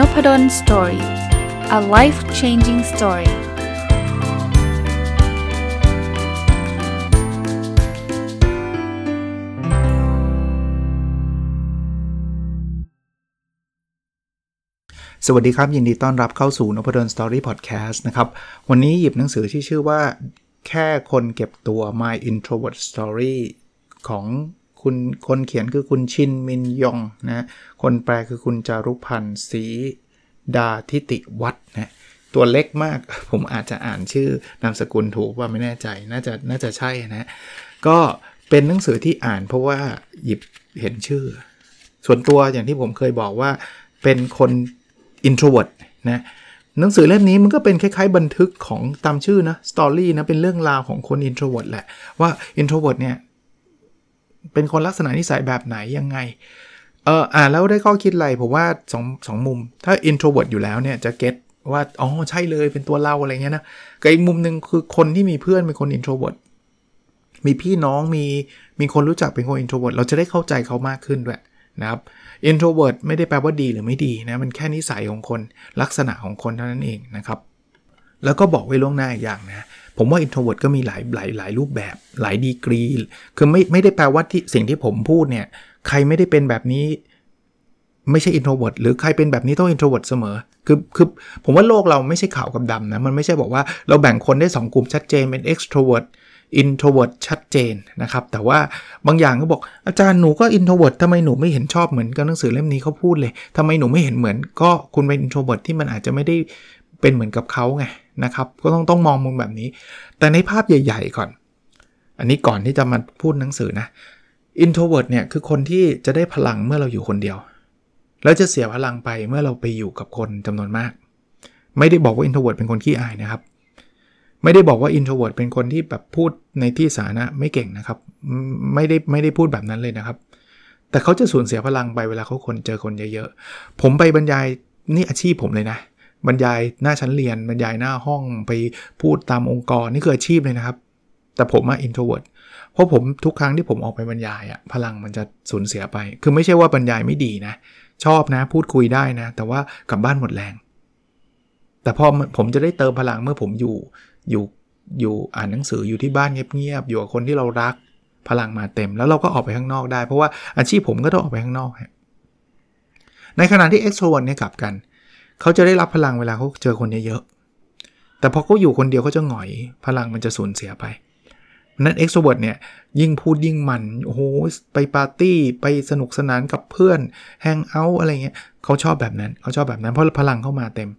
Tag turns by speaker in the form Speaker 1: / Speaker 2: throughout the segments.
Speaker 1: n o p a d o story a life changing story สวัสดีครับ ยินดีต้อนรับเข้าสู่นพดล Story พอดแคสต์นะครับ วันนี้หยิบหนังสือที่ชื่อว่า แค่คนเก็บตัว My Introvert Story ของ คุณคนเขียนคือคุณชินมินยองนะคนแปลคือคุณจารุพันธ์ศรีดาทิติวัฒนะตัวเล็กมากผมอาจจะอ่านชื่อนามสกุลถูกว่าไม่แน่ใจน่าจะน่าจะใช่นะก็เป็นหนังสือที่อ่านเพราะว่าหยิบเห็นชื่อ ส่วนตัวอย่างที่ผมเคยบอกว่าเป็นคน introvert นะหนังสือเล่มนี้มันก็เป็นคล้ายๆบันทึกของตามชื่อนะสตอรี่นะเป็นเรื่องราวของคน introvert แหละว่า introvert เนี่ย เป็นคนลักษณะนิสัยแบบไหนยังไง เอออ่านแล้วได้ข้อคิดอะไรผมว่าสองสองมุม ถ้า introvert อยู่แล้วเนี่ยจะเก็ตว่าอ๋อใช่เลยเป็นตัวเราอะไรเงี้ยนะกับอีกมุมหนึ่งคือคนที่มีเพื่อนเป็นคน introvert มีพี่น้องมีมีคนรู้จักเป็นคน introvert เราจะได้เข้าใจเขามากขึ้นด้วยนะครับ introvert ไม่ได้แปลว่าดีหรือไม่ดีนะมันแค่นิสัยของคนลักษณะของคนเท่านั้นเองนะครับ แล้วก็บอกไว้ล่วงหน้าอีกอย่างนะ ผมว่า introvert ก็มีหลายหลายหลายรูปแบบหลายดีกรี คือไม่ไม่ได้แปลว่าที่สิ่งที่ผมพูดเนี่ย ใครไม่ได้เป็นแบบนี้ ไม่ใช่ introvert หรือใครเป็นแบบนี้ต้อง introvert เสมอ คือคือผมว่าโลกเราไม่ใช่ขาวกับดำนะ มันไม่ใช่บอกว่าเราแบ่งคนได้ 2 กลุ่มชัดเจนเป็น extrovert introvert ชัดเจนนะครับ แต่ว่าบางอย่างก็บอกอาจารย์หนูก็ introvert ทำไมหนูไม่เห็นชอบเหมือนกับหนังสือเล่มนี้เขาพูดเลยทำไมหนูไม่เห็นเหมือน ก็คุณเป็น introvert ที่มันอาจจะไม่ได้เป็นเหมือนกับเขาไง นะครับ ก็ต้องต้องมองมุมแบบนี้ แต่ในภาพใหญ่ ๆ ก่อน อันนี้ก่อนที่จะมาพูดหนังสือนะ introvert เนี่ยคือคนที่จะได้พลังเมื่อเราอยู่คนเดียว แล้วจะเสียพลังไปเมื่อเราไปอยู่กับคนจำนวนมาก ไม่ได้บอกว่า introvert เป็นคนขี้อายนะครับ ไม่ได้บอกว่า introvert เป็นคนที่แบบพูดในที่สาธารณะไม่เก่งนะครับ ไม่ได้ไม่ได้พูดแบบนั้นเลยนะครับ แต่เขาจะสูญเสียพลังไปเวลาเขาคนเจอคนเยอะๆ ผมไปบรรยายนี่อาชีพผมเลยนะ บรรยายหน้าชั้นเรียน บรรยายหน้าห้องไปพูดตามองค์กรนี่คืออาชีพเลยนะครับ แต่ผมอะ introvert เพราะผมทุกครั้งที่ผมออกไปบรรยายอะพลังมันจะสูญเสียไป คือไม่ใช่ว่าบรรยายไม่ดีนะ ชอบนะพูดคุยได้นะ แต่ว่ากลับบ้านหมดแรง แต่พอผมจะได้เติมพลังเมื่อผมอยู่อยู่อยู่อ่านหนังสืออยู่ที่บ้านเงียบๆอยู่กับคนที่เรารักพลังมาเต็มแล้วเราก็ออกไปข้างนอกได้ เพราะว่าอาชีพผมก็ต้องออกไปข้างนอกในขณะที่ extrovert เนี่ยกลับกัน เขาจะได้รับพลังเวลาเขาเจอคนเยอะๆแต่พอเขาอยู่คนเดียวเขาจะหงอยพลังมันจะสูญเสียไปนั้น extrovert เนี่ยยิ่งพูดยิ่งมันโอ้โหไปปาร์ตี้ไปสนุกสนานกับเพื่อน hang out อะไรเงี้ยเขาชอบแบบนั้นเขาชอบแบบนั้นเพราะพลังเข้ามาเต็ม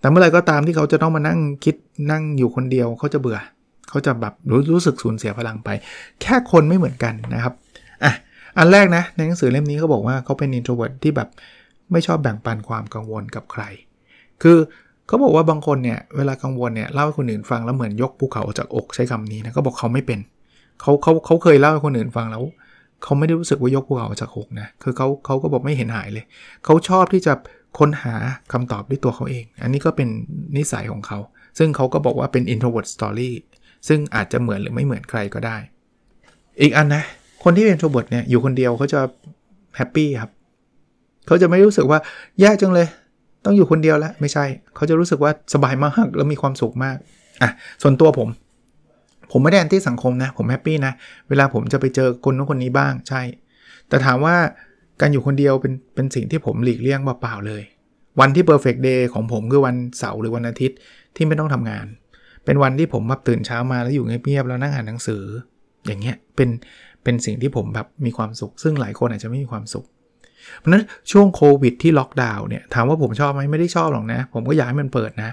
Speaker 1: แต่เมื่อไรก็ตามที่เขาจะต้องมานั่งคิดนั่งอยู่คนเดียวเขาจะเบื่อ เขาจะแบบรู้รู้สึกสูญเสียพลังไป แค่คนไม่เหมือนกันนะครับอะอันแรกนะในหนังสือเล่มนี้เขาบอกว่าเขาเป็น introvert ที่แบบ ไม่ชอบแบ่งปันความกังวลกับใคร คือเขาบอกว่าบางคนเนี่ยเวลากังวลเนี่ยเล่าให้คนอื่นฟังแล้วเหมือนยกภูเขาออกจากอกใช้คำนี้นะเขาบอกเขาไม่เป็นเขาเขาเขาเคยเล่าให้คนอื่นฟังแล้วเขาไม่ได้รู้สึกว่ายกภูเขาออกจากอกนะคือเขาเขาก็บอกไม่เห็นหายเลยเขาชอบที่จะค้นหาคำตอบด้วยตัวเขาเอง อันนี้ก็เป็นนิสัยของเขา ซึ่งเขาก็บอกว่าเป็น introvert story ซึ่งอาจจะเหมือนหรือไม่เหมือนใครก็ได้ อีกอันนะ คนที่เป็น introvert เนี่ยอยู่คนเดียวเขาจะแฮปปี้ครับ เขาจะไม่รู้สึกว่าแย่จังเลย ต้องอยู่คนเดียวแล้วไม่ใช่ เขาจะรู้สึกว่าสบายมากแล้วมีความสุขมากอะส่วนตัวผม ผมไม่ได้แอนตี้สังคมนะ ผมแฮปปี้นะ เวลาผมจะไปเจอคนนู้นคนนี้บ้างใช่ แต่ถามว่าการอยู่คนเดียวเป็นเป็นสิ่งที่ผมหลีกเลี่ยงเปล่าเลย วันที่ perfect day ของผมคือวันเสาร์หรือวันอาทิตย์ที่ไม่ต้องทำงาน เป็นวันที่ผมแบบตื่นเช้ามาแล้วอยู่เงียบๆแล้วนั่งอ่านหนังสือ อย่างเงี้ยเป็นเป็นสิ่งที่ผมแบบมีความสุข ซึ่งหลายคนอาจจะไม่มีความสุข เพราะนั้นช่วงโควิดที่ล็อกดาวน์เนี่ยถามว่าผมชอบไหมไม่ได้ชอบหรอกนะ ผมก็อยากให้มันเปิดนะ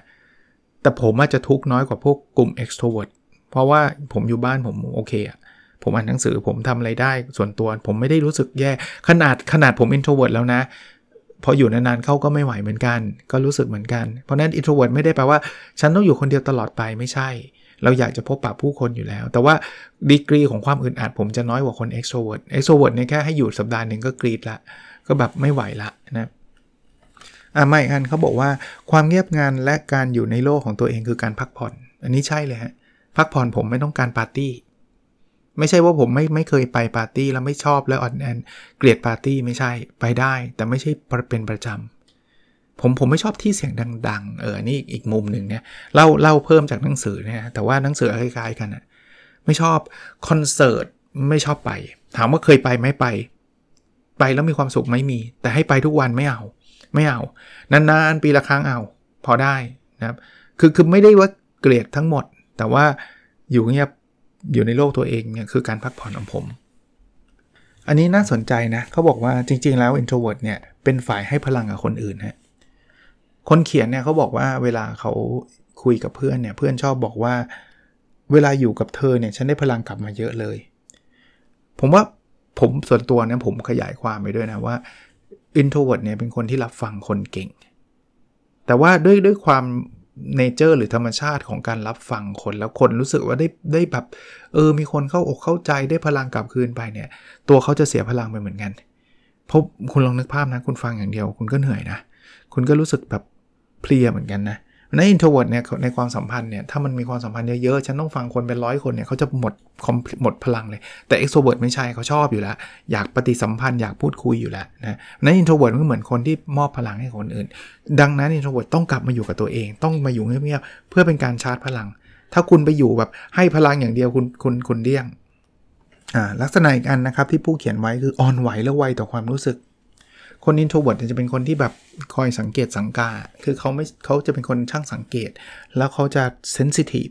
Speaker 1: แต่ผมอาจจะทุกน้อยกว่าพวกกลุ่ม extrovert เพราะว่าผมอยู่บ้านผมโอเคอะผมอ่านหนังสือผมทำอะไรได้ส่วนตัวผมไม่ได้รู้สึกแย่ขนาดขนาดผม introvert แล้วนะพออยู่นานๆเข้าก็ไม่ไหวเหมือนกัน ก็รู้สึกเหมือนกัน เพราะนั้น introvert ไม่ได้แปลว่า ฉันต้องอยู่คนเดียวตลอดไปไม่ใช่ เราอยากจะพบปะผู้คนอยู่แล้ว แต่ว่าดีกรีของความอึดอัดผมจะน้อยกว่าคน extrovert extrovert เนี่ยแค่ให้อยู่สัปดาห์หนึ่งก็กรีดละ ก็แบบไม่ไหวละนะอ่าไม่อันเขาบอกว่าความเงียบงานและการอยู่ในโลกของตัวเองคือการพักผ่อน อันนี้ใช่เลยฮะพักผ่อนผมไม่ต้องการปาร์ตี้ ไม่ใช่ว่าผมไม่ไม่เคยไปปาร์ตี้แล้วไม่ชอบแล้วอ่อนแอนเกลียดปาร์ตี้ไม่ใช่ไปได้ แต่ไม่ใช่เป็นประจำผมผมไม่ชอบที่เสียงดัง ๆ เออนี่อีกมุมหนึ่งเนี่ยเล่าเล่าเพิ่มจากหนังสือเนี่ยแต่ว่าหนังสือคล้ายๆกันอะไม่ชอบคอนเสิร์ตไม่ชอบไป ถามว่าเคยไปไหมไป ไปแล้วมีความสุขไม่มี แต่ให้ไปทุกวันไม่เอาไม่เอา นานๆ ปีละครั้งเอา พอได้นะครับคือคือไม่ได้ว่าเกลียดทั้งหมด แต่ว่าอยู่เงียบอยู่ในโลกตัวเองเนี่ยคือการพักผ่อนของผม อันนี้น่าสนใจนะเขาบอกว่าจริง ๆ แล้ว introvert เนี่ยเป็นฝ่ายให้พลังกับคนอื่นฮะคนเขียนเนี่ยเขาบอกว่าเวลาเขาคุยกับเพื่อนเนี่ยเพื่อนชอบบอกว่า เวลาอยู่กับเธอเนี่ยฉันได้พลังกลับมาเยอะเลย ผมว่า ผมส่วนตัวเนี่ยผมขยายความไปด้วยนะว่า introvert เนี่ยเป็นคนที่รับฟังคนเก่ง แต่ว่าด้วยด้วยความ nature หรือธรรมชาติของการรับฟังคนแล้วคนรู้สึกว่าได้ได้แบบเออมีคนเข้าอกเข้าใจได้พลังกลับคืนไปเนี่ย ตัวเขาจะเสียพลังไปเหมือนกันเพราะคุณลองนึกภาพนะคุณฟังอย่างเดียว คุณก็เหนื่อยนะ คุณก็รู้สึกแบบเพลียเหมือนกันนะ ใน introvert เนี่ยในความสัมพันธ์เนี่ยถ้ามันมีความสัมพันธ์เยอะๆ ฉันต้องฟังคนเป็นร้อยคนเนี่ยเขาจะหมดหมดพลังเลย แต่ extrovert ไม่ใช่เขาชอบอยู่แล้ว อยากปฏิสัมพันธ์อยากพูดคุยอยู่แล้วนะใน introvert ก็เหมือนคนที่มอบพลังให้คนอื่น ดังนั้น introvert ต้องกลับมาอยู่กับตัวเอง ต้องมาอยู่เงียบๆเพื่อเป็นการชาร์จพลัง ถ้าคุณไปอยู่แบบให้พลังอย่างเดียวคุณคุณคุณเดี้ยงอ่าลักษณะอีกอันนะครับที่ผู้เขียนไว้คืออ่อนไหวและไวต่อความรู้สึก คน introvert จะเป็นคนที่แบบคอยสังเกตสังกา คือเขาไม่เขาจะเป็นคนช่างสังเกต แล้วเขาจะเซนซิทีฟ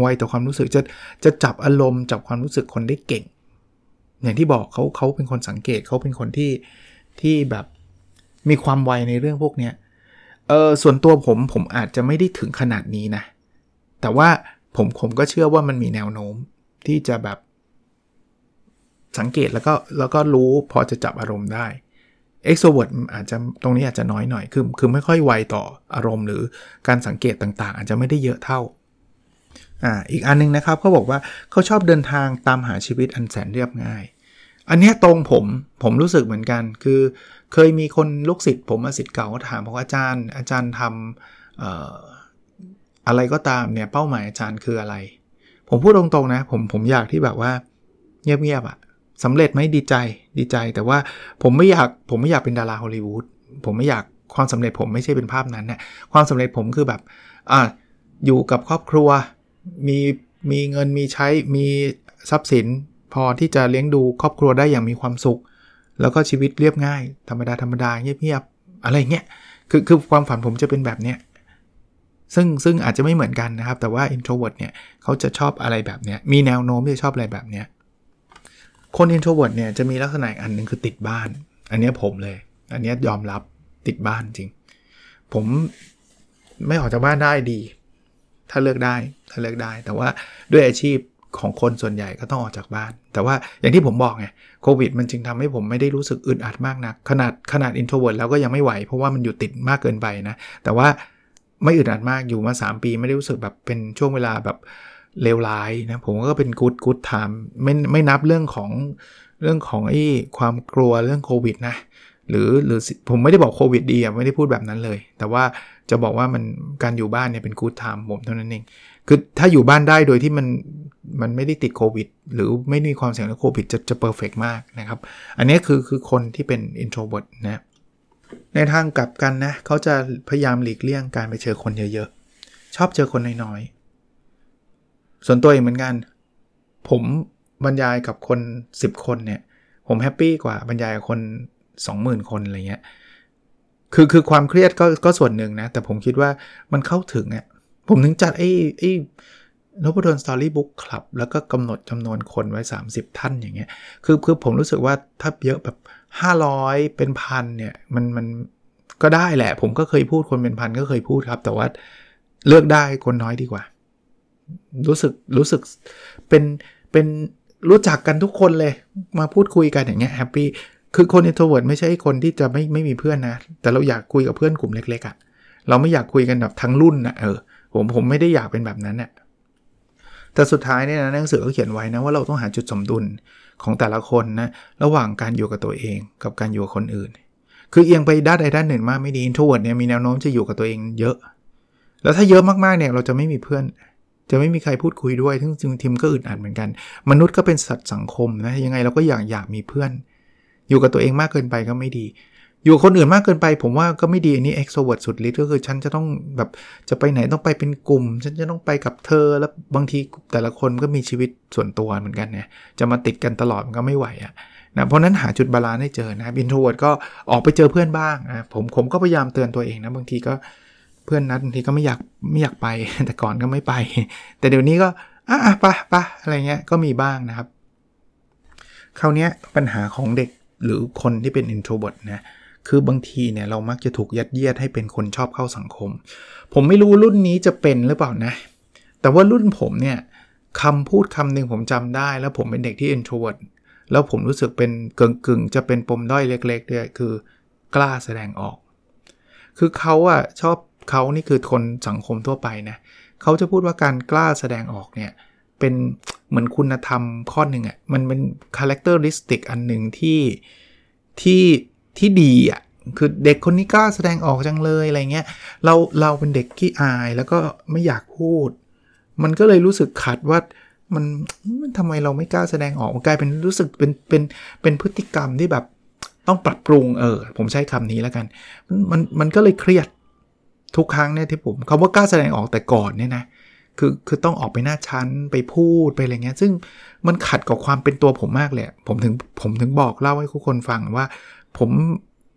Speaker 1: ไวต่อความรู้สึกจะจะจับอารมณ์จับความรู้สึกคนได้เก่ง อย่างที่บอกเขาเขาเป็นคนสังเกตเขาเป็นคนที่ที่แบบมีความไวในเรื่องพวกเนี้ยเออส่วนตัวผมผมอาจจะไม่ได้ถึงขนาดนี้นะ แต่ว่าผมผมก็เชื่อว่ามันมีแนวโน้มที่จะแบบสังเกตแล้วก็แล้วก็รู้พอจะจับอารมณ์ได้ extrovert อาจจะตรงนี้อาจจะน้อยหน่อย คือคือไม่ค่อยไวต่ออารมณ์ หรือการสังเกตต่างๆ อาจจะไม่ได้เยอะเท่าอ่าอีกอันนึงนะครับเขาบอกว่าเขาชอบเดินทางตามหาชีวิตอันแสนเรียบง่าย อันนี้ตรงผมผมรู้สึกเหมือนกัน คือเคยมีคนลูกศิษย์ผมศิษย์เก่าเขาถามบอกว่าอาจารย์ อาจารย์ทำอะไรก็ตามเนี่ยเป้าหมายอาจารย์คืออะไร ผมพูดตรงๆนะผมผมอยากที่แบบว่าเงียบๆอะ่ะ สำเร็จไหมดีใจดีใจ แต่ว่าผมไม่อยากผมไม่อยากเป็นดาราฮอลลีวูดผมไม่อยากความสำเร็จผมไม่ใช่เป็นภาพนั้นนะความสำเร็จผมคือแบบอ่าอยู่กับครอบครัวมีมีเงินมีใช้มีทรัพย์สิน พอที่จะเลี้ยงดูครอบครัวได้อย่างมีความสุข แล้วก็ชีวิตเรียบง่าย ธรรมดาธรรมดาเงียบๆอะไรเงี้ยคือคือความฝันผมจะเป็นแบบเนี้ยซึ่งซึ่งอาจจะไม่เหมือนกันนะครับ แต่ว่า introvert เนี่ยเขาจะชอบอะไรแบบเนี้ยมีแนวโน้มที่จะชอบอะไรแบบเนี้ย คน introvert เนี่ยจะมีลักษณะอันหนึ่งคือติดบ้าน อันนี้ผมเลย อันนี้ยอมรับติดบ้านจริง ผมไม่ออกจากบ้านได้ดี ถ้าเลือกได้ถ้าเลือกได้ แต่ว่าด้วยอาชีพของคนส่วนใหญ่ก็ต้องออกจากบ้าน แต่ว่าอย่างที่ผมบอกไงโควิดมันจึงทำให้ผมไม่ได้รู้สึกอึดอัดมากนะขนาดขนาด introvert แล้วก็ยังไม่ไหว เพราะว่ามันอยู่ติดมากเกินไปนะ แต่ว่าไม่อึดอัดมากอยู่มา 3 ปีไม่ได้รู้สึกแบบเป็นช่วงเวลาแบบ เลวร้ายนะผมก็เป็น good good time ไม่ไม่นับเรื่องของเรื่องของไอ้ความกลัวเรื่องโควิดนะหรือหรือผมไม่ได้บอกโควิดดีอะไม่ได้พูดแบบนั้นเลย แต่ว่าจะบอกว่ามันการอยู่บ้านเนี่ยเป็นกู๊ดไทม์ผมเท่านั้นเองคือถ้าอยู่บ้านได้โดยที่มันมันไม่ได้ติดโควิด หรือไม่มีความเสี่ยงเรื่องโควิดจะจะ perfect มากนะครับ อันนี้คือคือคนที่เป็น introvert นะในทางกลับกันนะเขาจะพยายามหลีกเลี่ยงการไปเจอคนเยอะๆ ชอบเจอคนน้อย ส่วนตัวเองเหมือนกัน ผมบรรยายกับคน 10 คนเนี่ย ผมแฮปปี้กว่าบรรยายกับคน 20,000 คนอะไรเงี้ยคือคือความเครียดก็ก็ส่วนหนึ่งนะ แต่ผมคิดว่ามันเข้าถึงอะผมถึงจัดไอ้ไอ้นพดล story book club แล้วก็กำหนดจำนวนคนไว้ 30 ท่านอย่างเงี้ยคือคือผมรู้สึกว่าถ้าเยอะแบบ 500 เป็นพันเนี่ย มันมันก็ได้แหละ ผมก็เคยพูดคนเป็นพันก็เคยพูดครับ แต่ว่าเลือกได้คนน้อยดีกว่า รู้สึกรู้สึกเป็นเป็นรู้จักกันทุกคนเลยมาพูดคุยกันอย่างเงี้ยแฮปปี้คือคน introvert ไม่ใช่คนที่จะไม่ไม่มีเพื่อนนะ แต่เราอยากคุยกับเพื่อนกลุ่มเล็กๆอะ่ะเราไม่อยากคุยกันแบบทั้งรุ่นนะเออผมผมไม่ได้อยากเป็นแบบนั้นเนี่ยแต่สุดท้ายเนี่ยนะหนังสือก็เขียนไว้นะว่าเราต้องหาจุดสมดุลของแต่ละคนนะระหว่างการอยู่กับตัวเองกับการอยู่กับคนอื่น คือเอียงไปด้านใดด้านหนึ่งมากไม่ดี introvert เนี่ยมีแนวโน้มจะอยู่กับตัวเองเยอะ แล้วถ้าเยอะมากๆเนี่ยเราจะไม่มีเพื่อน จะไม่มีใครพูดคุยด้วยซึ่งจริงๆมันก็อึดอัดเหมือนกัน มนุษย์ก็เป็นสัตว์สังคมนะยังไงเราก็อยากอยากมีเพื่อน อยู่กับตัวเองมากเกินไปก็ไม่ดี อยู่คนอื่นมากเกินไป ผมว่าก็ไม่ดีอันนี้ extrovert สุดฤทธิ์ก็คือฉันจะต้องแบบจะไปไหนต้องไปเป็นกลุ่ม ฉันจะต้องไปกับเธอแล้วบางทีแต่ละคนก็มีชีวิตส่วนตัวเหมือนกันเนี่ยจะมาติดกันตลอดมันก็ไม่ไหวอะนะเพราะนั้นหาจุด balance ให้เจอนะ introvert ก็ออกไปเจอเพื่อนบ้างนะผมผมก็พยายามเตือนตัวเองนะบางทีก็ เพื่อนนัดบางทีก็ไม่อยากไม่อยากไป แต่ก่อนก็ไม่ไป แต่เดี๋ยวนี้ก็อะไปไปอะไรเงี้ยก็มีบ้างนะครับคราวนี้ปัญหาของเด็กหรือคนที่เป็น introvert นะคือบางทีเนี่ยเรามักจะถูกยัดเยียดให้เป็นคนชอบเข้าสังคม ผมไม่รู้รุ่นนี้จะเป็นหรือเปล่านะ แต่ว่ารุ่นผมเนี่ยคำพูดคำหนึ่งผมจำได้ แล้วผมเป็นเด็กที่ introvert แล้วผมรู้สึกเป็นกึ่งๆ จะเป็นปมด้อยเล็กๆด้วยคือกล้าแสดงออก คือเขาอะชอบ เขานี่คือคนสังคมทั่วไปนะเขาจะพูดว่าการกล้าแสดงออกเนี่ยเป็นเหมือนคุณธรรมข้อหนึ่งอะ่ะมันเป็น characteristic อันหนึ่งที่ที่ที่ดีอะ่ะคือเด็กคนนี้กล้าแสดงออกจังเลยอะไรเงี้ยเราเราเป็นเด็กขี้อายแล้วก็ไม่อยากพูด มันก็เลยรู้สึกขัดว่ามันมันทำไมเราไม่กล้าแสดงออกมันกลายเป็นรู้สึกเป็นเป็นเป็นพฤติกรรมที่แบบต้องปรับปรุงเออผมใช้คำนี้แล้วกัน มันมันก็เลยเครียด ทุกครั้งเนี่ยที่ผมคาว่ากล้าแสดงออกแต่ก่อนเนี่ยนะคือคือต้องออกไปหน้าชั้นไปพูดไปอะไรเงี้ย ซึ่งมันขัดกับความเป็นตัวผมมากเลยผมถึงผมถึงบอกเล่าให้ทุกคนฟังว่า ผม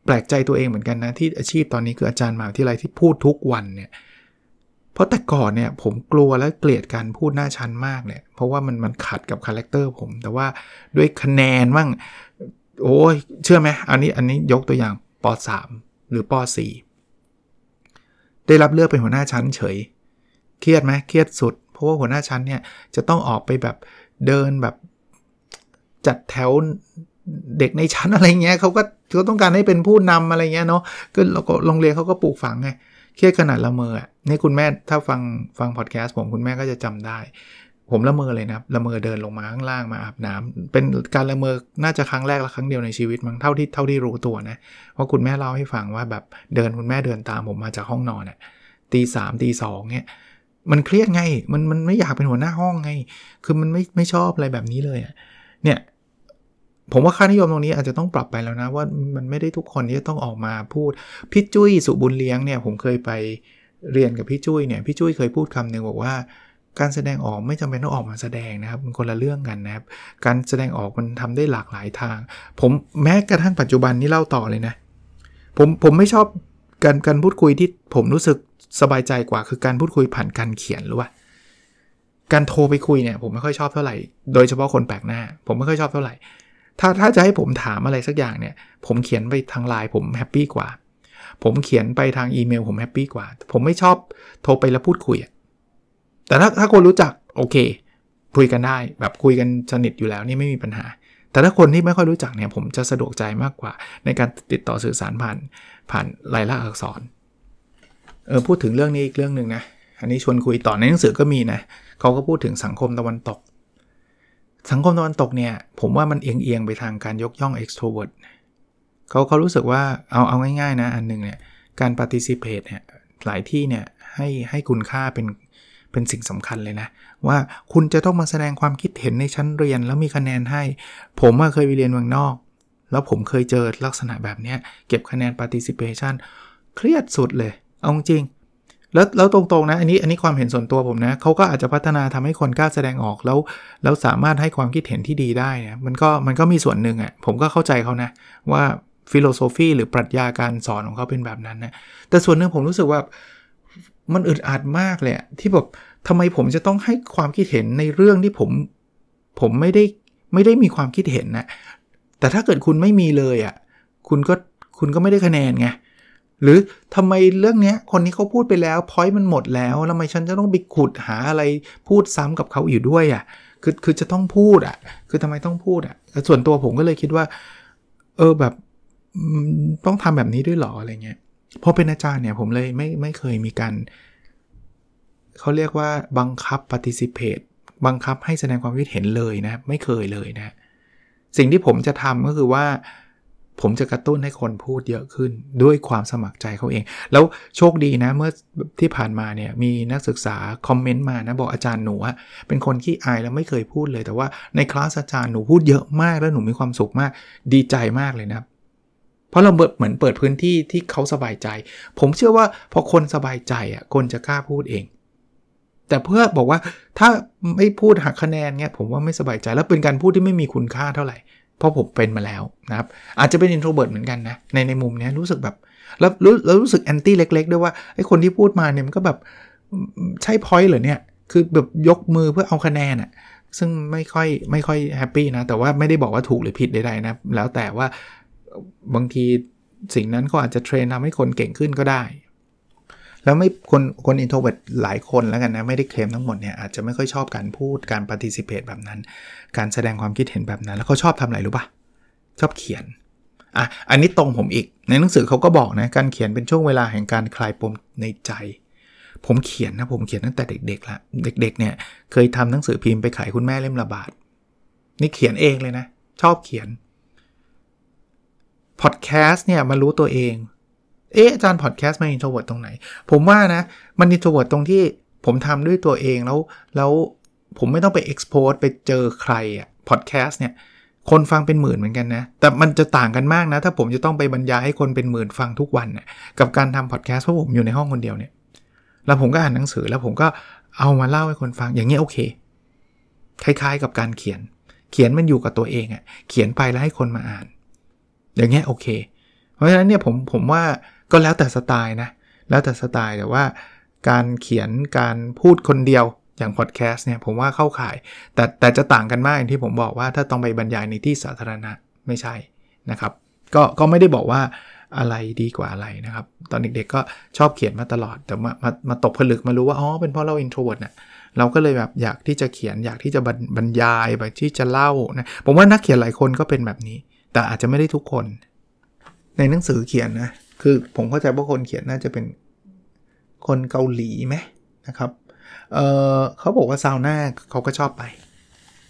Speaker 1: แปลกใจตัวเองเหมือนกันนะที่อาชีพตอนนี้คืออาจารย์มหาวิทยาลัยที่พูดทุกวันเนี่ยเพราะแต่ก่อนเนี่ยผมกลัวและเกลียดการพูดหน้าชั้นมากเนี่ยเพราะว่ามันมันขัดกับ character ผม แต่ว่าด้วยคะแนนบ้างโอ้ยเชื่อไหมอันนี้อันนี้ยกตัวอย่างป .3 หรือป .4 ได้รับเลือกเป็นหัวหน้าชั้นเฉย เครียดไหมเครียดสุด เพราะว่าหัวหน้าชั้นเนี่ยจะต้องออกไปแบบเดินแบบจัดแถวเด็กในชั้นอะไรเงี้ยเขาก็เขาต้องการให้เป็นผู้นำอะไรเงี้ยเนาะก็เราก็โรงเรียนเขาก็ปลูกฝังไงเครียดขนาดละเมออะนี่คุณแม่ถ้าฟังฟังพอดแคสต์ผมคุณแม่ก็จะจำได้ ผมละเมอเลยนะละเมอเดินลงมาข้างล่างมาอาบน้ำเป็นการละเมอน่าจะครั้งแรกและครั้งเดียวในชีวิตมั้งเท่าที่เท่าที่รู้ตัวนะเพราะคุณแม่เล่าให้ฟังว่าแบบเดินคุณแม่เดินตามผมมาจากห้องนอนอะตีสามตีสองเนี่ยมันเครียดไงมันมันไม่อยากเป็นหัวหน้าห้องไง คือมันไม่ไม่ชอบอะไรแบบนี้เลยเนี่ยผมว่าค่านิยมตรงนี้อาจจะต้องปรับไปแล้วนะว่ามันไม่ได้ทุกคนที่จะต้องออกมาพูดพี่จุ้ยสุบุญเลี้ยงเนี่ยผมเคยไปเรียนกับพี่จุ้ยเนี่ยพี่จุ้ยเคยพูดคำหนึ่งบอกว่า การแสดงออกไม่จำเป็นต้องออกมาแสดงนะครับมันคนละเรื่องกันนะครับ การแสดงออกมันทำได้หลากหลายทาง ผมแม้กระทั่งปัจจุบันนี้เล่าต่อเลยนะผมผมไม่ชอบการการพูดคุยที่ผมรู้สึกสบายใจกว่า คือการพูดคุยผ่านการเขียนหรือว่า การโทรไปคุยเนี่ย ผมไม่ค่อยชอบเท่าไหร่ โดยเฉพาะคนแปลกหน้า ผมไม่ค่อยชอบเท่าไหร่ ถ้าถ้าจะให้ผมถามอะไรสักอย่างเนี่ย ผมเขียนไปทางไลน์ผม happy กว่า ผมเขียนไปทางอีเมลผม happy กว่า ผมไม่ชอบโทรไปแล้วพูดคุย แต่ถ้าถ้าคนรู้จักโอเค คุยกันได้แบบคุยกันสนิทอยู่แล้วนี่ไม่มีปัญหา แต่ถ้าคนที่ไม่ค่อยรู้จักเนี่ยผมจะสะดวกใจมากกว่า ในการติดต่อสื่อสารผ่านผ่านลายลักษณ์อักษรเออพูดถึงเรื่องนี้อีกเรื่องหนึ่งนะอันนี้ชวนคุยต่อในหนังสือก็มีนะเขาก็พูดถึงสังคมตะวันตก สังคมตะวันตกเนี่ยผมว่ามันเอียงเอียงไปทางการยกย่อง extrovert เขาเขารู้สึกว่าเอาเอาง่ายๆนะอันนึงเนี่ยการ participate เนี่ยหลายที่เนี่ยให้ให้คุณค่าเป็น เป็นสิ่งสำคัญเลยนะ ว่าคุณจะต้องมาแสดงความคิดเห็นในชั้นเรียนแล้วมีคะแนนให้ ผมเคยไปเรียนเมืองนอก แล้วผมเคยเจอลักษณะแบบนี้เก็บคะแนน participation เครียดสุดเลย เอาจริง แล้วแล้วตรงๆนะ อันนี้อันนี้ความเห็นส่วนตัวผมนะเขาก็อาจจะพัฒนาทำให้คนกล้าแสดงออกแล้วแล้วสามารถให้ความคิดเห็นที่ดีได้นะมันก็มันก็มีส่วนหนึ่งอะ่ะผมก็เข้าใจเขานะว่า philosophy หรือปรัชญาการสอนของเขาเป็นแบบนั้นนะแต่ส่วนหนึ่งผมรู้สึกว่า มันอึดอัดมากเลยที่แบบทำไมผมจะต้องให้ความคิดเห็นในเรื่องที่ผมผมไม่ได้ไม่ได้มีความคิดเห็นนะแต่ถ้าเกิดคุณไม่มีเลยอะ่ะคุณก็คุณก็ไม่ได้คะแนนไงหรือทำไมเรื่องนี้คนนี้เขาพูดไปแล้วพอยต์มันหมดแล้วแล้วทำไมฉันจะต้องไปขุดหาอะไรพูดซ้ำกับเขาอยู่ด้วยอะ่ะคือคือจะต้องพูดอะ่ะ คือทำไมต้องพูดอะ่ะส่วนตัวผมก็เลยคิดว่า เออแบบต้องทำแบบนี้ด้วยหรออะไรเงี้ย พอเป็นอาจารย์เนี่ยผมเลยไม่ไม่เคยมีการเขาเรียกว่าบังคับ participate บังคับให้แสดงความคิดเห็นเลยนะ ไม่เคยเลยนะ สิ่งที่ผมจะทำก็คือว่า ผมจะกระตุ้นให้คนพูดเยอะขึ้นด้วยความสมัครใจเขาเอง แล้วโชคดีนะ เมื่อที่ผ่านมาเนี่ยมีนักศึกษาคอมเมนต์มานะบอกอาจารย์หนูเป็นคนขี้อายแล้วไม่เคยพูดเลย แต่ว่าในคลาสอาจารย์หนูพูดเยอะมากแล้วหนูมีความสุขมากดีใจมากเลยนะ เพราะเราเหมือนเปิดพื้นที่ที่เขาสบายใจ ผมเชื่อว่าพอคนสบายใจอะคนจะกล้าพูดเอง แต่เพื่อบอกว่าถ้าไม่พูดหักคะแนนเงี้ยผมว่าไม่สบายใจแล้วเป็นการพูดที่ไม่มีคุณค่าเท่าไหร่เพราะผมเป็นมาแล้วนะครับ อาจจะเป็น introvert เหมือนกันนะในในมุมนี้รู้สึกแบบแล้วรู้แล้วรู้สึก anti เล็ก ๆ ด้วยว่าไอ้คนที่พูดมาเนี่ยมันก็แบบใช่ point เหรอเนี่ย คือแบบยกมือเพื่อเอาคะแนนอะซึ่งไม่ค่อยไม่ค่อย happy นะ แต่ว่าไม่ได้บอกว่าถูกหรือผิดใดๆนะ แล้วแต่ว่า บางทีสิ่งนั้นก็อาจจะ train ทำให้คนเก่งขึ้นก็ได้ แล้วไม่คนคน introvert หลายคนแล้วกันนะ ไม่ได้เคลมทั้งหมดเนี่ยอาจจะไม่ค่อยชอบการพูดการ participate แบบนั้น การแสดงความคิดเห็นแบบนั้น แล้วเขาชอบทำอะไรรู้ปะชอบเขียนอะอันนี้ตรงผมอีกในหนังสือเขาก็บอกนะการเขียนเป็นช่วงเวลาแห่งการคลายปมในใจ ผมเขียนนะผมเขียนตั้งแต่เด็กๆละเด็ก ๆ เนี่ยเคยทำหนังสือพิมพ์ไปขายคุณแม่เล่มละบาทนี่เขียนเองเลยนะ ชอบเขียน พอดแคสต์เนี่ยมารู้ตัวเอง เอ๊ะอาจารย์พอดแคสต์มัน introvert ตรงไหน ผมว่านะ มัน introvert ตรงที่ผมทำด้วยตัวเองแล้วแล้วผมไม่ต้องไป expose ไปเจอใครอะพอดแคสต์เนี่ยคนฟังเป็นหมื่นเหมือนกันนะ แต่มันจะต่างกันมากนะ ถ้าผมจะต้องไปบรรยายให้คนเป็นหมื่นฟังทุกวันนะกับการทำพอดแคสต์เพราะผมอยู่ในห้องคนเดียวเนี่ย แล้วผมก็อ่านหนังสือแล้วผมก็เอามาเล่าให้คนฟังอย่างนี้โอเค คล้ายๆกับการเขียน เขียนมันอยู่กับตัวเองอะ่ะ เขียนไปแล้วให้คนมาอ่าน อย่างเงี้ยโอเค เพราะฉะนั้นเนี่ยผมผมว่าก็แล้วแต่สไตล์นะ แล้วแต่สไตล์แต่ว่าการเขียนการพูดคนเดียวอย่างพอดแคสต์เนี่ยผมว่าเข้าข่าย แต่แต่จะต่างกันมากอย่างที่ผมบอกว่าถ้าต้องไปบรรยายในที่สาธารณะไม่ใช่นะครับ ก็ก็ไม่ได้บอกว่าอะไรดีกว่าอะไรนะครับ ตอนเด็กๆก็ชอบเขียนมาตลอดแต่มามามาตกผลึกมารู้ว่าอ๋อเป็นเพราะเรา introvert นะเราก็เลยแบบอยากที่จะเขียนอยากที่จะบรรยายแบบที่จะเล่านะผมว่านักเขียนหลายคนก็เป็นแบบนี้ แต่อาจจะไม่ได้ทุกคน ในหนังสือเขียนนะ คือผมเข้าใจว่าคนเขียนน่าจะเป็นคนเกาหลีไหมนะครับ เออเขาบอกว่าซาวน่าเขาก็ชอบไป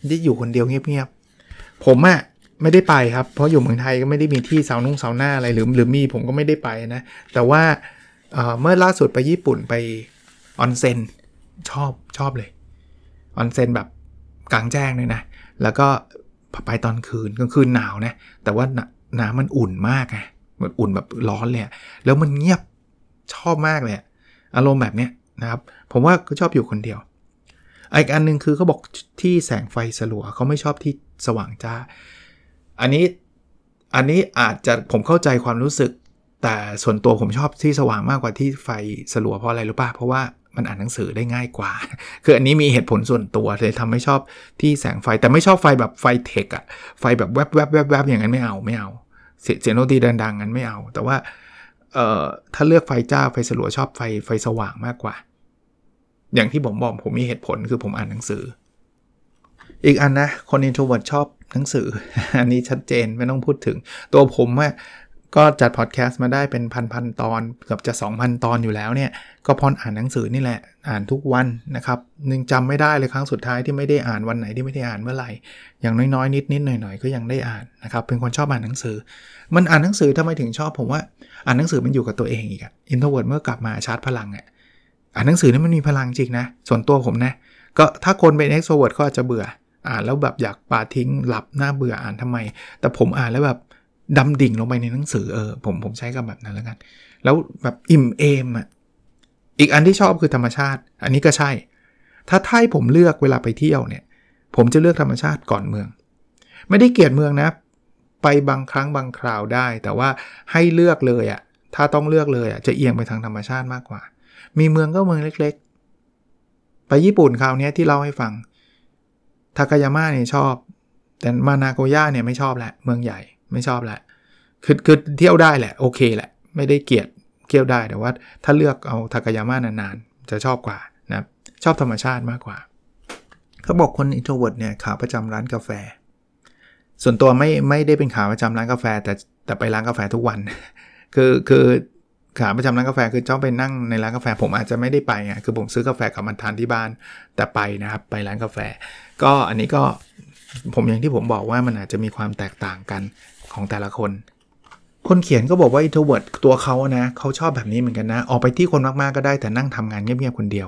Speaker 1: ที่อยู่คนเดียวเงียบๆ ผมอะไม่ได้ไปครับ เพราะอยู่เมืองไทยก็ไม่ได้มีที่สาวนุ่งสาวน้าอะไรหรือหรือมีผมก็ไม่ได้ไปนะ แต่ว่าเเมื่อล่าสุดไปญี่ปุ่นไปออนเซ็นชอบชอบเลยออนเซ็นแบบกลางแจ้งเลยนะ แล้วก็ ไปตอนคืนกลางคืนหนาวนะแต่ว่าน้ำมันอุ่นมากไงมันอุ่นแบบร้อนเลยแล้วมันเงียบชอบมากเลยอารมณ์แบบเนี้ยนะครับผมว่าก็ชอบอยู่คนเดียวอีกอันนึงคือเขาบอกที่แสงไฟสลัวเขาไม่ชอบที่สว่างจ้า อันนี้อันนี้อาจจะผมเข้าใจความรู้สึก แต่ส่วนตัวผมชอบที่สว่างมากกว่าที่ไฟสลัวเพราะอะไรรู้ป่ะเพราะว่า มันอ่านหนังสือได้ง่ายกว่า คืออันนี้มีเหตุผลส่วนตัวเลยทำให้ชอบที่แสงไฟ แต่ไม่ชอบไฟแบบไฟเทคอะไฟแบบแวบแวบแวบแวบอย่างนั้นไม่เอาไม่เอา เสียงโนตีดังๆงั้นไม่เอา แต่ว่าเอ่อถ้าเลือกไฟจ้าไฟสลัวชอบไฟไฟสว่างมากกว่า อย่างที่ผมบอกผมมีเหตุผลคือผมอ่านหนังสือ อีกอันนะคน introvert ชอบหนังสือ อันนี้ชัดเจนไม่ต้องพูดถึง ตัวผมอะ ก็จัดพอดแคสต์มาได้เป็นพันๆตอนเกือบจะ 2,000 ตอนอยู่แล้วเนี่ย ก็เพราะอ่านหนังสือนี่แหละอ่านทุกวันนะครับนึงจำไม่ได้เลยครั้งสุดท้ายที่ไม่ได้อ่านวันไหนที่ไม่ได้อ่านเมื่อไหร่อย่างน้อยๆนิดๆหน่อยๆก็ยังได้อ่านนะครับเป็นคนชอบอ่านหนังสือ มันอ่านหนังสือทำไมถึงชอบผมว่าอ่านหนังสือมันอยู่กับตัวเองอีกอะ introvert เมื่อกลับมาชาร์จพลังอะอ่านหนังสือนี่มันมีพลังจริงนะส่วนตัวผมนะก็ถ้าคนเป็น extrovert ก็อาจจะเบื่ออ่านแล้วแบบอยากปาทิ้งหลับน่าเบื่ออ่านทำไม แต่ผมอ่านแล้วแบบ ดำดิ่งลงไปในหนังสือเออผมผมใช้คำแบบนั้นแล้วกัน แล้วแบบอิ่มเอมอะอีกอันที่ชอบคือธรรมชาติ อันนี้ก็ใช่ ถ้าท้ายผมเลือกเวลาไปเที่ยวเนี่ย ผมจะเลือกธรรมชาติก่อนเมือง ไม่ได้เกลียดเมืองนะ ไปบางครั้งบางคราวได้ แต่ว่าให้เลือกเลยอะ่ะถ้าต้องเลือกเลยอะ่ะจะเอียงไปทางธรรมชาติมากกว่า มีเมืองก็เมืองเล็กๆ ไปญี่ปุ่นคราวนี้ที่เล่าให้ฟัง ทากายาม่าเนี่ยชอบ แต่มานาโกย่าเนี่ยไม่ชอบแหละ เมืองใหญ่ ไม่ชอบแหละคือคือเที่ยวได้แหละโอเคแหละ ไม่ได้เกลียดเที่ยวได้แต่ว่า ถ้าเลือกเอาทากายาม่านานๆ จะชอบกว่านะชอบธรรมชาติมากกว่า เขาบอกคน introvert เนี่ยขาประจำร้านกาแฟ ส่วนตัวไม่ไม่ได้เป็นขาประจำร้านกาแฟ แต่แต่ไปร้านกาแฟทุกวัน คือคือขาประจำร้านกาแฟคือชอบไปนั่งในร้านกาแฟผมอาจจะไม่ได้ไปไงคือผมซื้อกาแฟกลับมาทานที่บ้านแต่ไปนะครับไปร้านกาแฟ ก็อันนี้ก็ผมอย่างที่ผมบอกว่ามันอาจจะมีความแตกต่างกัน ของแต่ละคน คนเขียนก็บอกว่า introvert ตัวเขานะเขาชอบแบบนี้เหมือนกันนะ ออกไปที่คนมากๆก็ได้แต่นั่งทำงานเงียบๆคนเดียว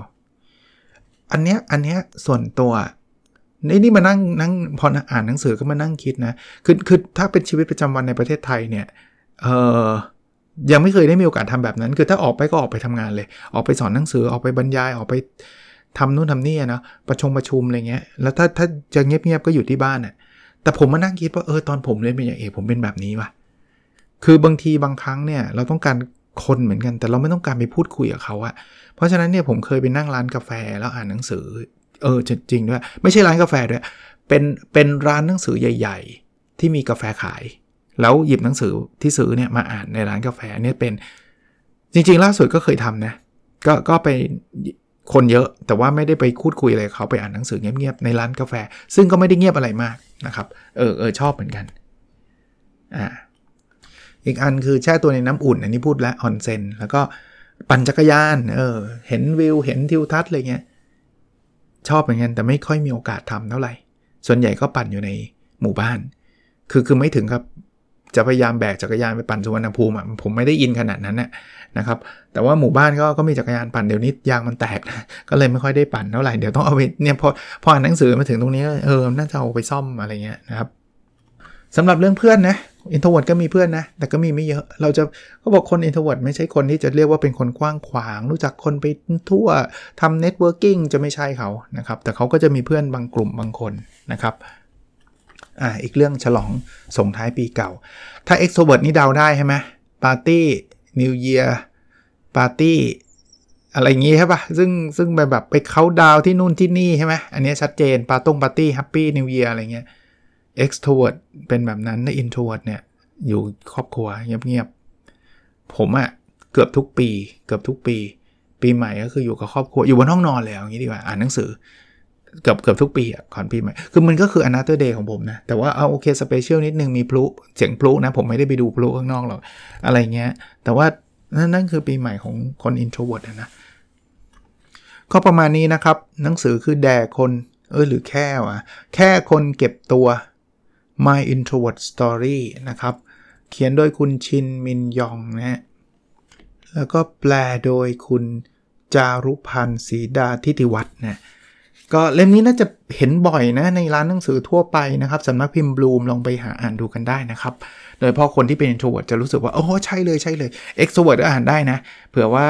Speaker 1: อันเนี้ยอันเนี้ยส่วนตัวนี่นี่มานั่งนั่งพออ่านหนังสือก็มานั่งคิดนะคือคือถ้าเป็นชีวิตประจำวันในประเทศไทยเนี่ยเออยังไม่เคยได้มีโอกาสทำแบบนั้น คือถ้าออกไปก็ออกไปทำงานเลย ออกไปสอนหนังสือออกไปบรรยายออกไปทำนู่นทำนี่นะประชงประชุมอะไรเงี้ยแล้วถ้าถ้าจะเงียบๆก็อยู่ที่บ้านอะ่ะ แต่ผมมานั่งคิดว่าเออตอนผมเรียนเป็นอย่างเอกผมเป็นแบบนี้ว่ะคือบางทีบางครั้งเนี่ยเราต้องการคนเหมือนกัน แต่เราไม่ต้องการไปพูดคุยกับเขาอะเพราะฉะนั้นเนี่ยผมเคยไปนั่งร้านกาแฟแล้วอ่านหนังสือ เออจริงด้วยไม่ใช่ร้านกาแฟด้วยเป็นเป็นร้านหนังสือใหญ่ ๆ ที่มีกาแฟขาย แล้วหยิบหนังสือที่ซื้อเนี่ยมาอ่านในร้านกาแฟเนี่ยเป็นจริงๆ ล่าสุดก็เคยทำนะก็ก็ไป คนเยอะแต่ว่าไม่ได้ไปคูดคุยอะไรเขาไปอ่านหนังสือเงียบๆในร้านกาแฟ ซึ่งก็ไม่ได้เงียบอะไรมากนะครับ เออเออชอบเหมือนกันอ่าอีกอันคือแช่ตัวในน้ำอุ่น อันนี้พูดแล้วออนเซนแล้วก็ปั่นจักรยานเออเห็นวิวเห็นทิวทัศน์อะไรเงี้ยชอบเหมือนกันแต่ไม่ค่อยมีโอกาสทำเท่าไหร่ ส่วนใหญ่ก็ปั่นอยู่ในหมู่บ้าน คือคือไม่ถึงครับ จะพยายามแบกจักรยานไปปั่นสุวรรณภูมิผมไม่ได้อินขนาดนั้นนะครับแต่ว่าหมู่บ้านก็ก็มีจักรยานปั่นเดี๋ยวนี้ยางมันแตกนะก็เลยไม่ค่อยได้ปั่นเท่าไหร่เดี๋ยวต้องเอาไปเนี่ยพอพออ่านหนังสือมาถึงตรงนี้เออน่าจะเอาไปซ่อมอะไรเงี้ยนะครับสำหรับเรื่องเพื่อนนะ introvert ก็มีเพื่อนนะ แต่ก็มีไม่เยอะ เราจะเขาบอกคน introvert ไม่ใช่คนที่จะเรียกว่าเป็นคนกว้างขวาง รู้จักคนไปทั่วทำ networking จะไม่ใช่เขานะครับ แต่เขาก็จะมีเพื่อนบางกลุ่มบางคนนะครับ อ่าอีกเรื่องฉลองส่งท้ายปีเก่า ถ้า extrovert นี่เดาได้ใช่ไหมปาร์ตี้ New Year party อะไรอย่างงี้ใช่ปะซึ่งซึ่งแบบไปเขาดาวที่นู่นที่นี่ใช่ไหมอันนี้ชัดเจนปาตงปาร์ตี้ Happy New Year อะไรเงี้ย extrovert เป็นแบบนั้นใน introvert เนี่ยอยู่ครอบครัวเงียบๆผมอะเกือบทุกปี เกือบทุกปี ปีใหม่ก็คืออยู่กับครอบครัวอยู่บนห้องนอนเลยอย่างนี้ดีกว่าอ่านหนังสือ เกือบเกือบทุกปีอะก่อนปีใหม่ คือมันก็คือ another day ของผมนะ แต่ว่าเอาโอเคสเปเชียลนิดนึงมีพลุเสียงพลุนะ ผมไม่ได้ไปดูพลุข้างนอกหรอก อะไรเงี้ย แต่ว่านั่นนั่นคือปีใหม่ของคน introvert นะ ก็ประมาณนี้นะครับ หนังสือคือแด่คน เออหรือแค่วะแค่คนเก็บตัว My Introvert Story นะครับ เขียนโดยคุณชินมินยองนะ แล้วก็แปลโดยคุณจารุพันธ์ศรีดาทิติวัฒน์นะ ก็เล่มนี้น่าจะเห็นบ่อยนะในร้านหนังสือทั่วไปนะครับสำนักพิมพ์บลูมลองไปหาอ่านดูกันได้นะครับ โดยเฉพาะคนที่เป็น introvert จะรู้สึกว่า โอ้ใช่เลยใช่เลย extrovert ก็อ่านได้นะ เผื่อว่า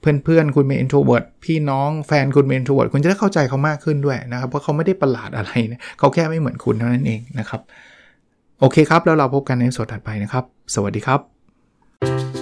Speaker 1: เพื่อนๆ คุณเป็น introvert พี่น้องแฟนคุณเป็น introvert คุณจะได้เข้าใจเขามากขึ้นด้วยนะครับ เพราะเขาไม่ได้ประหลาดอะไรนะเขาแค่ไม่เหมือนคุณเท่านั้นเองนะครับ โอเคครับ แล้วเราพบกันในสดถัดไปนะครับ สวัสดีครับ